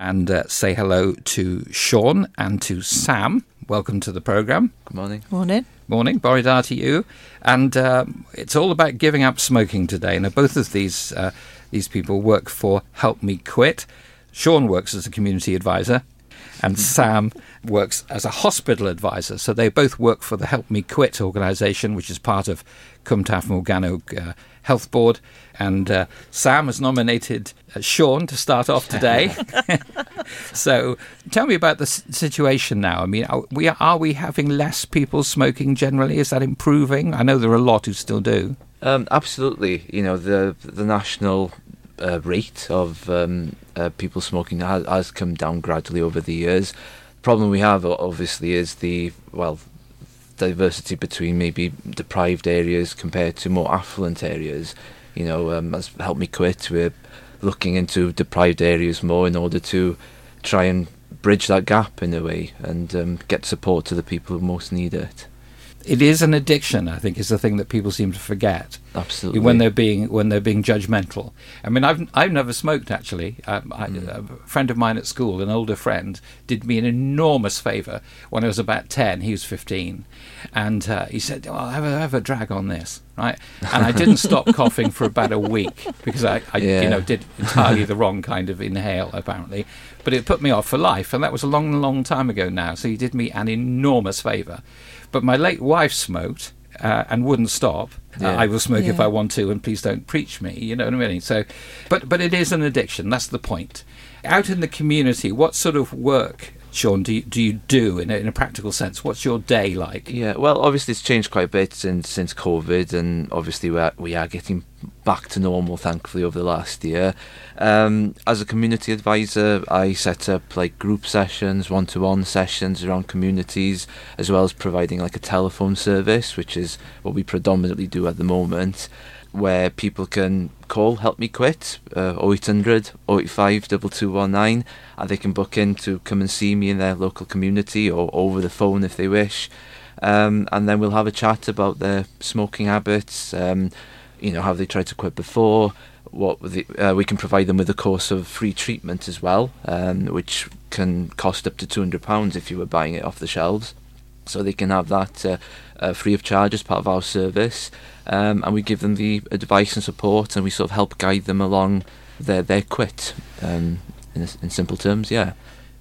and uh, say hello to Sean and to Sam. Welcome to the program. Good morning. Morning. Morning, Boridar to you. And um, it's all about giving up smoking today. Now, both of these uh, these people work for Help Me Quit. Sean works as a community advisor, and Sam works as a hospital advisor. So they both work for the Help Me Quit organisation, which is part of Cwmtaf Morgannwg uh, Health Board. And uh, Sam has nominated uh, Sean to start off today. so tell me about the s- situation now. I mean, are we are we having less people smoking generally? Is that improving? I know there are a lot who still do. Um, absolutely. You know, the the national uh, rate of um, uh, people smoking has, has come down gradually over the years. The problem we have, obviously, is the well diversity between maybe deprived areas compared to more affluent areas. You know, um, as Help Me Quit, we're looking into deprived areas more in order to try and bridge that gap in a way and um, get support to the people who most need it. It is an addiction. I think is the thing that people seem to forget. Absolutely. when they're being when they're being judgmental. I mean, I've I've never smoked actually. Um, I, A friend of mine at school, an older friend, did me an enormous favour when I was about ten. He was fifteen, and uh, he said, "Well, have a have a drag on this." Right, and I didn't stop coughing for about a week because I, I Yeah. you know, did entirely the wrong kind of inhale apparently, but it put me off for life, and that was a long, long time ago now. So he did me an enormous favour, but my late wife smoked uh, and wouldn't stop. Uh, I will smoke if I want to, and please don't preach me. You know what I mean? So, but but it is an addiction. That's the point. Out in the community, what sort of work, Sean, do you, do you do in a, in a practical sense? What's your day like? Yeah, well, obviously it's changed quite a bit since since COVID, and obviously we are, we are getting back to normal, thankfully, over the last year. Um, as a community advisor, I set up like group sessions, one-to-one sessions around communities, as well as providing like a telephone service, which is what we predominantly do at the moment, where people can call Help Me Quit, uh, 0800 085 2219, and they can book in to come and see me in their local community or over the phone if they wish. Um, and then we'll have a chat about their smoking habits, um, you know, have they tried to quit before, what the, uh, we can provide them with a course of free treatment as well, um, which can cost up to £200 if you were buying it off the shelves. So they can have that uh, uh, free of charge as part of our service, um, and we give them the advice and support, and we sort of help guide them along their their quit. Um, in, in simple terms, yeah.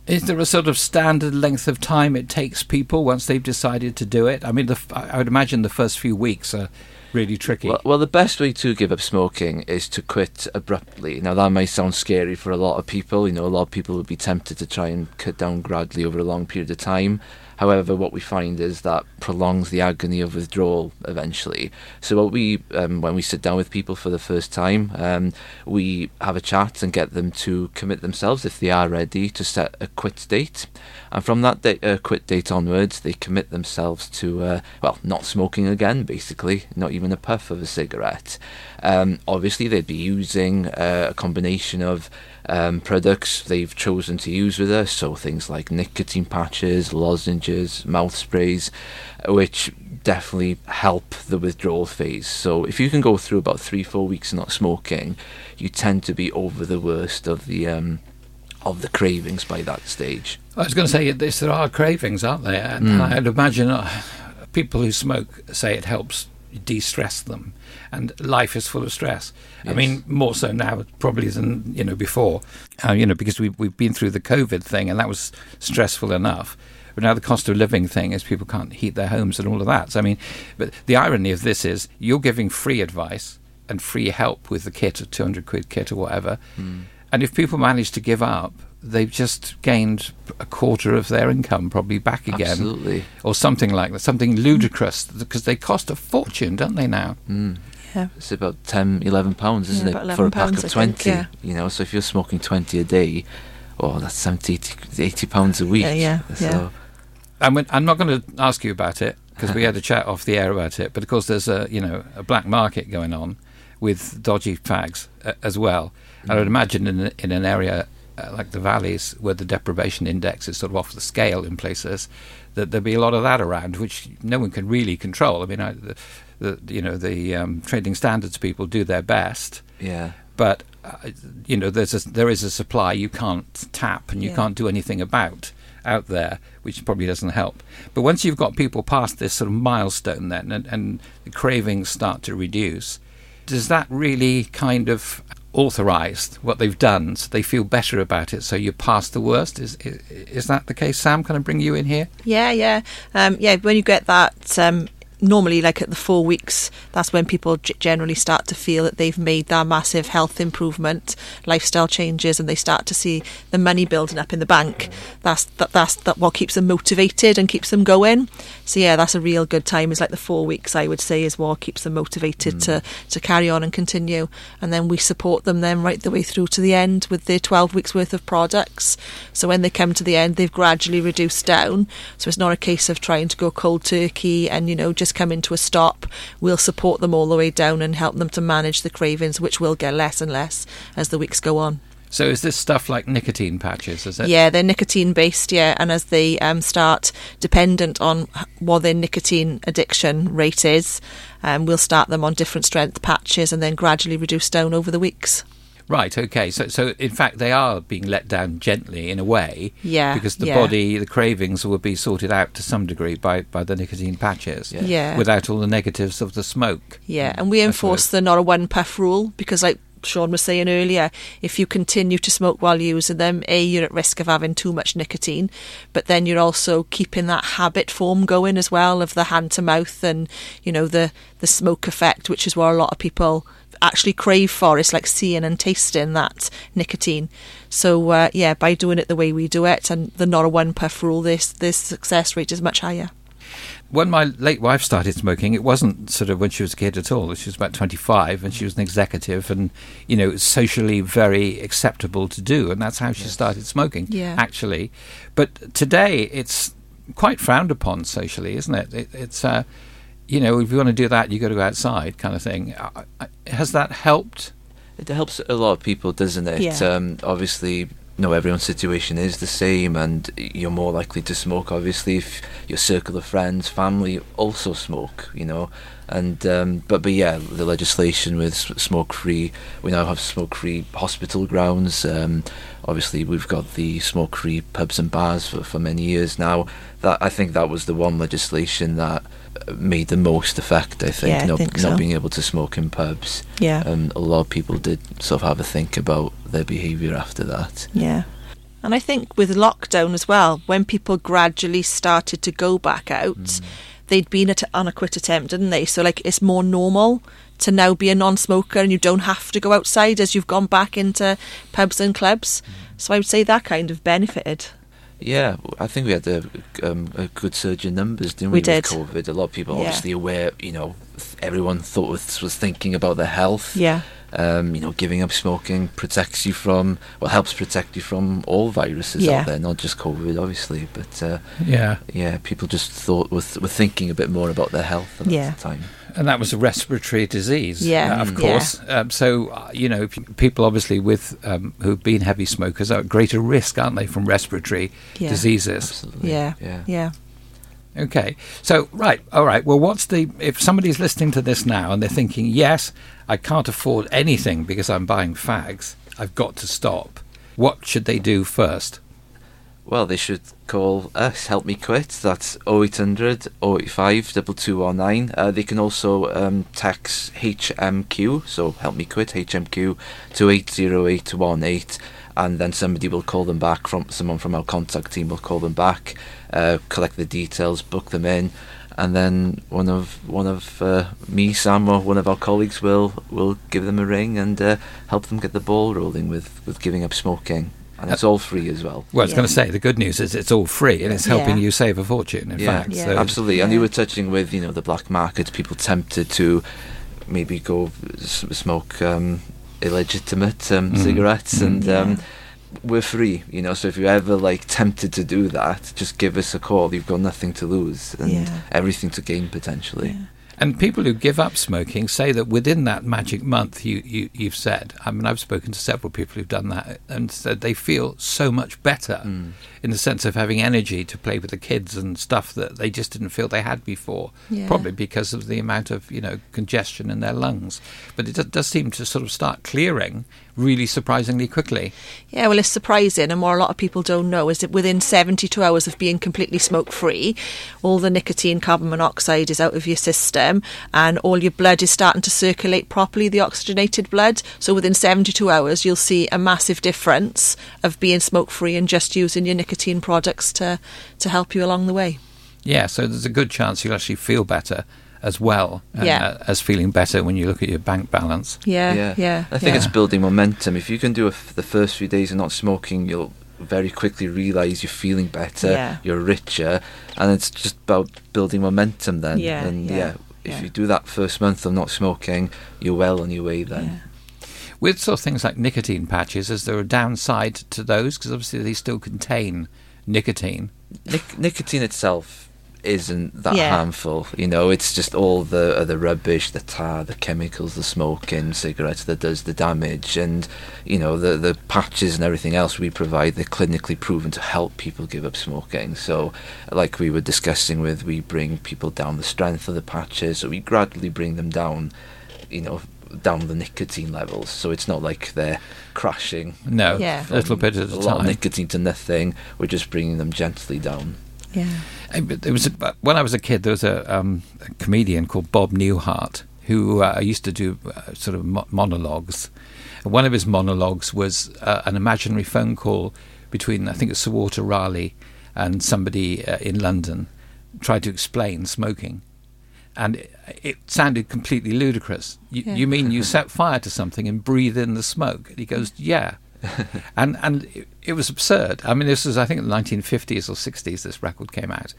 Is there a sort of standard length of time it takes people once they've decided to do it? I mean, the, I would imagine the first few weeks are really tricky. Well, well, the best way to give up smoking is to quit abruptly. Now, that may sound scary for a lot of people. You know, a lot of people would be tempted to try and cut down gradually over a long period of time. However, what we find is that prolongs the agony of withdrawal eventually. So, what we um, when we sit down with people for the first time, um, we have a chat and get them to commit themselves if they are ready to set a quit date, and from that uh, quit date onwards, they commit themselves to uh, well, not smoking again, basically, not even a puff of a cigarette. Um, obviously, they'd be using uh, a combination of um, products they've chosen to use with us, so things like nicotine patches, lozenges, mouth sprays, which definitely help the withdrawal phase. So if you can go through about three, four weeks not smoking, you tend to be over the worst of the um, of the cravings by that stage. I was going to say this: there are cravings, aren't there? And Mm. I'd imagine uh, people who smoke say it helps de-stress them, and life is full of stress. I mean, more so now probably than you know before. Uh, you know, because we've we've been through the COVID thing, and that was stressful enough. But now the cost of living thing is people can't heat their homes and all of that. So I mean, but the irony of this is you're giving free advice and free help with the kit, a two hundred quid kit or whatever. And if people manage to give up, they've just gained a quarter of their income probably back again. Absolutely. Or something like that, something ludicrous, because they cost a fortune, don't they now? Mm. Yeah. It's about 10, 11 pounds, isn't Yeah, it, for a pack pounds, of I think, 20? yeah. You know, so if you're smoking 20 a day, oh, that's 70, 80, 80 pounds a week. Yeah, yeah, So, yeah. I'm, I'm not going to ask you about it because we had a chat off the air about it. But of course, there's a you know a black market going on with dodgy fags uh, as well. And I would imagine in in an area uh, like the valleys where the deprivation index is sort of off the scale in places, that there'd be a lot of that around, which no one can really control. I mean, I, the, the you know the um, trading standards people do their best, yeah. but uh, you know, there's a, there is a supply you can't tap and you Yeah. can't do anything about out there, which probably doesn't help. But once you've got people past this sort of milestone, then and, and the cravings start to reduce, does that really kind of authorize what they've done so they feel better about it. So you're past the worst. Is, is is that the case? Sam can i bring you in here? Yeah, yeah, um, yeah. When you get that, um, normally like at the four weeks, that's when people generally start to feel that they've made that massive health improvement, lifestyle changes, and they start to see the money building up in the bank. That's that, that's that what keeps them motivated and keeps them going. So yeah, that's a real good time. Is like the four weeks I would say is what keeps them motivated hmm. to to carry on and continue. And then we support them then right the way through to the end with their twelve weeks worth of products. So when they come to the end, they've gradually reduced down. So it's not a case of trying to go cold turkey and you know just come into a stop. We'll support them all the way down and help them to manage the cravings, which will get less and less as the weeks go on. so is this stuff like nicotine patches is it Yeah, they're nicotine based, yeah, and as they um, start dependent on what their nicotine addiction rate is, um, we'll start them on different strength patches and then gradually reduce down over the weeks. Right. Okay. So, so in fact, they are being let down gently in a way. Yeah, Because the yeah. body, the cravings will be sorted out to some degree by, by the nicotine patches. Yeah. Yeah. Without all the negatives of the smoke. Yeah, mm, and we enforce the not a one puff rule because, like Sean was saying earlier, if you continue to smoke while using them, A, you're at risk of having too much nicotine, but then you're also keeping that habit form going as well of the hand to mouth and, you know, the, the smoke effect, which is where a lot of people actually crave for. It's like seeing and tasting that nicotine. So, uh, yeah, by doing it the way we do it and the not a one puff rule, this, this success rate is much higher. When my late wife started smoking, it wasn't sort of when she was a kid at all. She was about 25 and she was an executive and, you know, socially very acceptable to do. And that's how she started smoking, Yeah. actually. But today it's quite frowned upon socially, isn't it? it it's, uh, you know, if you want to do that, you got to go outside kind of thing. I, I, has that helped? It helps a lot of people, doesn't it? Yeah. Um, obviously, no, everyone's situation is the same, and you're more likely to smoke. Obviously, if your circle of friends, family also smoke, you know. And um, but but yeah, the legislation with smoke free, we now have smoke free hospital grounds. Um, obviously, we've got the smoke free pubs and bars for, for many years now. That I think that was the one legislation that made the most effect. I think Yeah, I not think not so. being able to smoke in pubs Yeah. and a lot of people did sort of have a think about their behaviour after that. Yeah. And I think with lockdown as well, when people gradually started to go back out, mm. they'd been at, on a quit attempt, didn't they? So, like, it's more normal to now be a non smoker and you don't have to go outside as you've gone back into pubs and clubs. Mm. So, I would say that kind of benefited. Yeah, I think we had a, um, a good surge in numbers, didn't We we? did. With COVID, a lot of people Yeah. obviously aware. You know, everyone thought was, was thinking about their health. Yeah. Um, you know, giving up smoking protects you from, well, helps protect you from all viruses Yeah. out there, not just COVID, obviously. But uh, Yeah. yeah, people just thought were, th- were thinking a bit more about their health at Yeah. the time. And that was a respiratory disease, Yeah. uh, of Mm. course. Um, so, uh, you know, p- people obviously with um, who've been heavy smokers are at greater risk, aren't they, from respiratory Yeah. diseases? Absolutely. Yeah. Yeah. Yeah. Okay. So, right. All right. Well, what's the. If somebody's listening to this now and they're thinking, yes, I can't afford anything because I'm buying fags, I've got to stop, what should they do first? Well, they should call us, Help Me Quit. That's 0800 085 2219. Uh, they can also um, text HMQ, so Help Me Quit, HMQ, to 80818, and then somebody will call them back, from someone from our contact team will call them back, uh, collect the details, book them in, and then one of one of uh, me, Sam, or one of our colleagues will will give them a ring and uh, help them get the ball rolling with, with giving up smoking. And it's all free as well. Well, I was Yeah. going to say the good news is it's all free and it's helping Yeah. you save a fortune. In Yeah. fact, Yeah. so Absolutely, and you were touching with you know the black market, people tempted to maybe go s- smoke um, illegitimate um, Mhm. cigarettes, Mhm. and Yeah. um, we're free, you know. So if you're ever like tempted to do that, just give us a call. You've got nothing to lose and Yeah. everything to gain potentially. And people who give up smoking say that within that magic month you, you, you've said, I mean, I've spoken to several people who've done that and said they feel so much better Mm. in the sense of having energy to play with the kids and stuff that they just didn't feel they had before, Yeah. probably because of the amount of, you know, congestion in their lungs. But it does, does seem to sort of start clearing really surprisingly quickly. Yeah, well, it's surprising, and what a lot of people don't know is that within 72 hours of being completely smoke free, all the nicotine, carbon monoxide is out of your system, and all your blood is starting to circulate properly, the oxygenated blood. So within 72 hours, you'll see a massive difference of being smoke free and just using your nicotine products to, to help you along the way. Yeah, so there's a good chance you'll actually feel better as well uh, as feeling better when you look at your bank balance. Yeah, yeah. I think yeah. it's building momentum. If you can do a f the first few days of not smoking, you'll very quickly realise you're feeling better, Yeah. you're richer, and it's just about building momentum then. Yeah, and yeah, yeah, if yeah. you do that first month of not smoking, you're well on your way then. Yeah. With sort of things like nicotine patches, is there a downside to those? Because obviously they still contain nicotine. Nic- nicotine itself isn't that Yeah. harmful. You know, it's just all the uh, the rubbish, the tar, the chemicals, the smoking in cigarettes that does the damage, and you know the the patches and everything else we provide. They're clinically proven to help people give up smoking. So, like we were discussing with, we bring people down the strength of the patches, so we gradually bring them down. You know. Down the nicotine levels, so it's not like they're crashing. No, Yeah. a little bit at a a lot of time. nicotine to nothing. We're just bringing them gently down. Yeah. There was a, when I was a kid, there was a, um, a comedian called Bob Newhart who uh, used to do uh, sort of mo- monologues. And one of his monologues was uh, an imaginary phone call between, I think it's Sir Walter Raleigh and somebody uh, in London, tried to explain smoking. And it, it sounded completely ludicrous. You, Yeah. you mean you set fire to something and breathe in the smoke? And he goes, yeah. and and it, it was absurd. I mean, this was I think in the 1950s or 60s this record came out.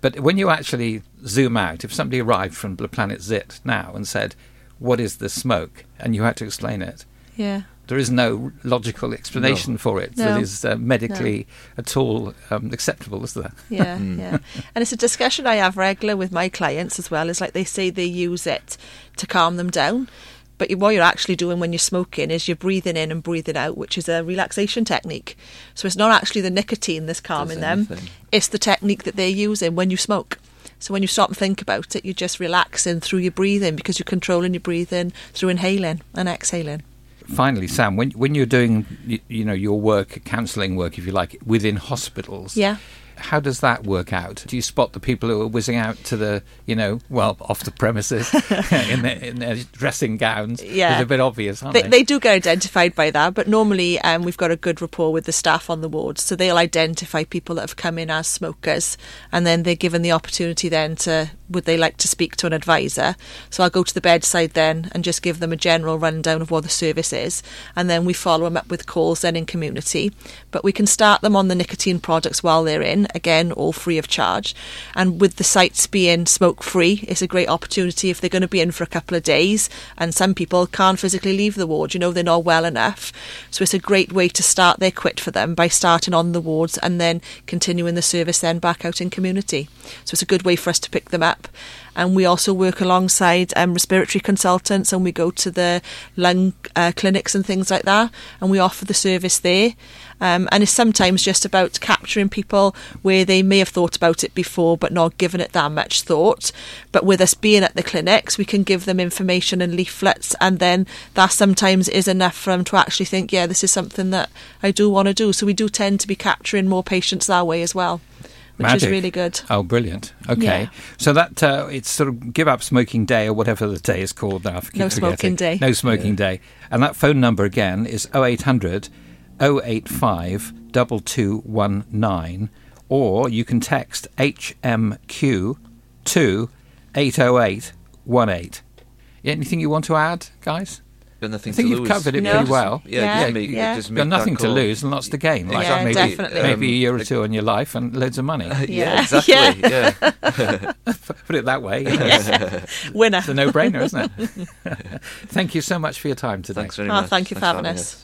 But when you actually zoom out, if somebody arrived from the planet Zit now and said, "What is the smoke?" and you had to explain it, Yeah. there is no logical explanation for it that No. is uh, medically at all um, acceptable, is there? Yeah, yeah. And it's a discussion I have regular with my clients as well. Is like they say they use it to calm them down. But what you're actually doing when you're smoking is you're breathing in and breathing out, which is a relaxation technique. So it's not actually the nicotine that's calming them, it's the technique that they're using when you smoke. So when you stop and think about it, you're just relaxing through your breathing because you're controlling your breathing through inhaling and exhaling. Finally, Sam, when when you're doing you, you know your work, counselling work, if you like, within hospitals, Yeah. How does that work out? Do you spot the people who are whizzing out to the, you know, well, off the premises in, their, in their dressing gowns? Yeah. It's a bit obvious, aren't They, they? they do get identified by that, but normally um, we've got a good rapport with the staff on the wards, so they'll identify people that have come in as smokers, and then they're given the opportunity then to would they like to speak to an advisor. So I'll go to the bedside then and just give them a general rundown of what the service is, and then we follow them up with calls then in community. But we can start them on the nicotine products while they're in, again all free of charge, and with the sites being smoke free, it's a great opportunity if they're going to be in for a couple of days, and some people can't physically leave the ward. You know they're not well enough, so it's a great way to start their quit for them by starting on the wards and then continuing the service then back out in community. So it's a good way for us to pick them up. And we also work alongside um, respiratory consultants, and we go to the lung uh, clinics and things like that, and we offer the service there. Um, and it's sometimes just about capturing people where they may have thought about it before but not given it that much thought. But with us being at the clinics, we can give them information and leaflets, and then that sometimes is enough for them to actually think, yeah, this is something that I do want to do. So we do tend to be capturing more patients that way as well, which is really good. Oh, brilliant. Okay. Yeah. So that uh, it's sort of give up smoking day or whatever the day is called now. No forgetting. smoking day. No smoking day. And that phone number again is 0800 085 2219 or you can text HMQ to 80818. Anything you want to add, guys? Got nothing I think to you've lose. covered it No. pretty well. Yeah, Yeah, just make, yeah. just You've got nothing to lose and lots to gain. Like Yeah, maybe, definitely. maybe a Um, year or two in your life and loads of money. yeah, Yeah. exactly. Yeah. Put it that way. It's Winner. a no-brainer, isn't it? Thank you so much for your time today. Thanks very Oh, much. thank you for Thanks having us.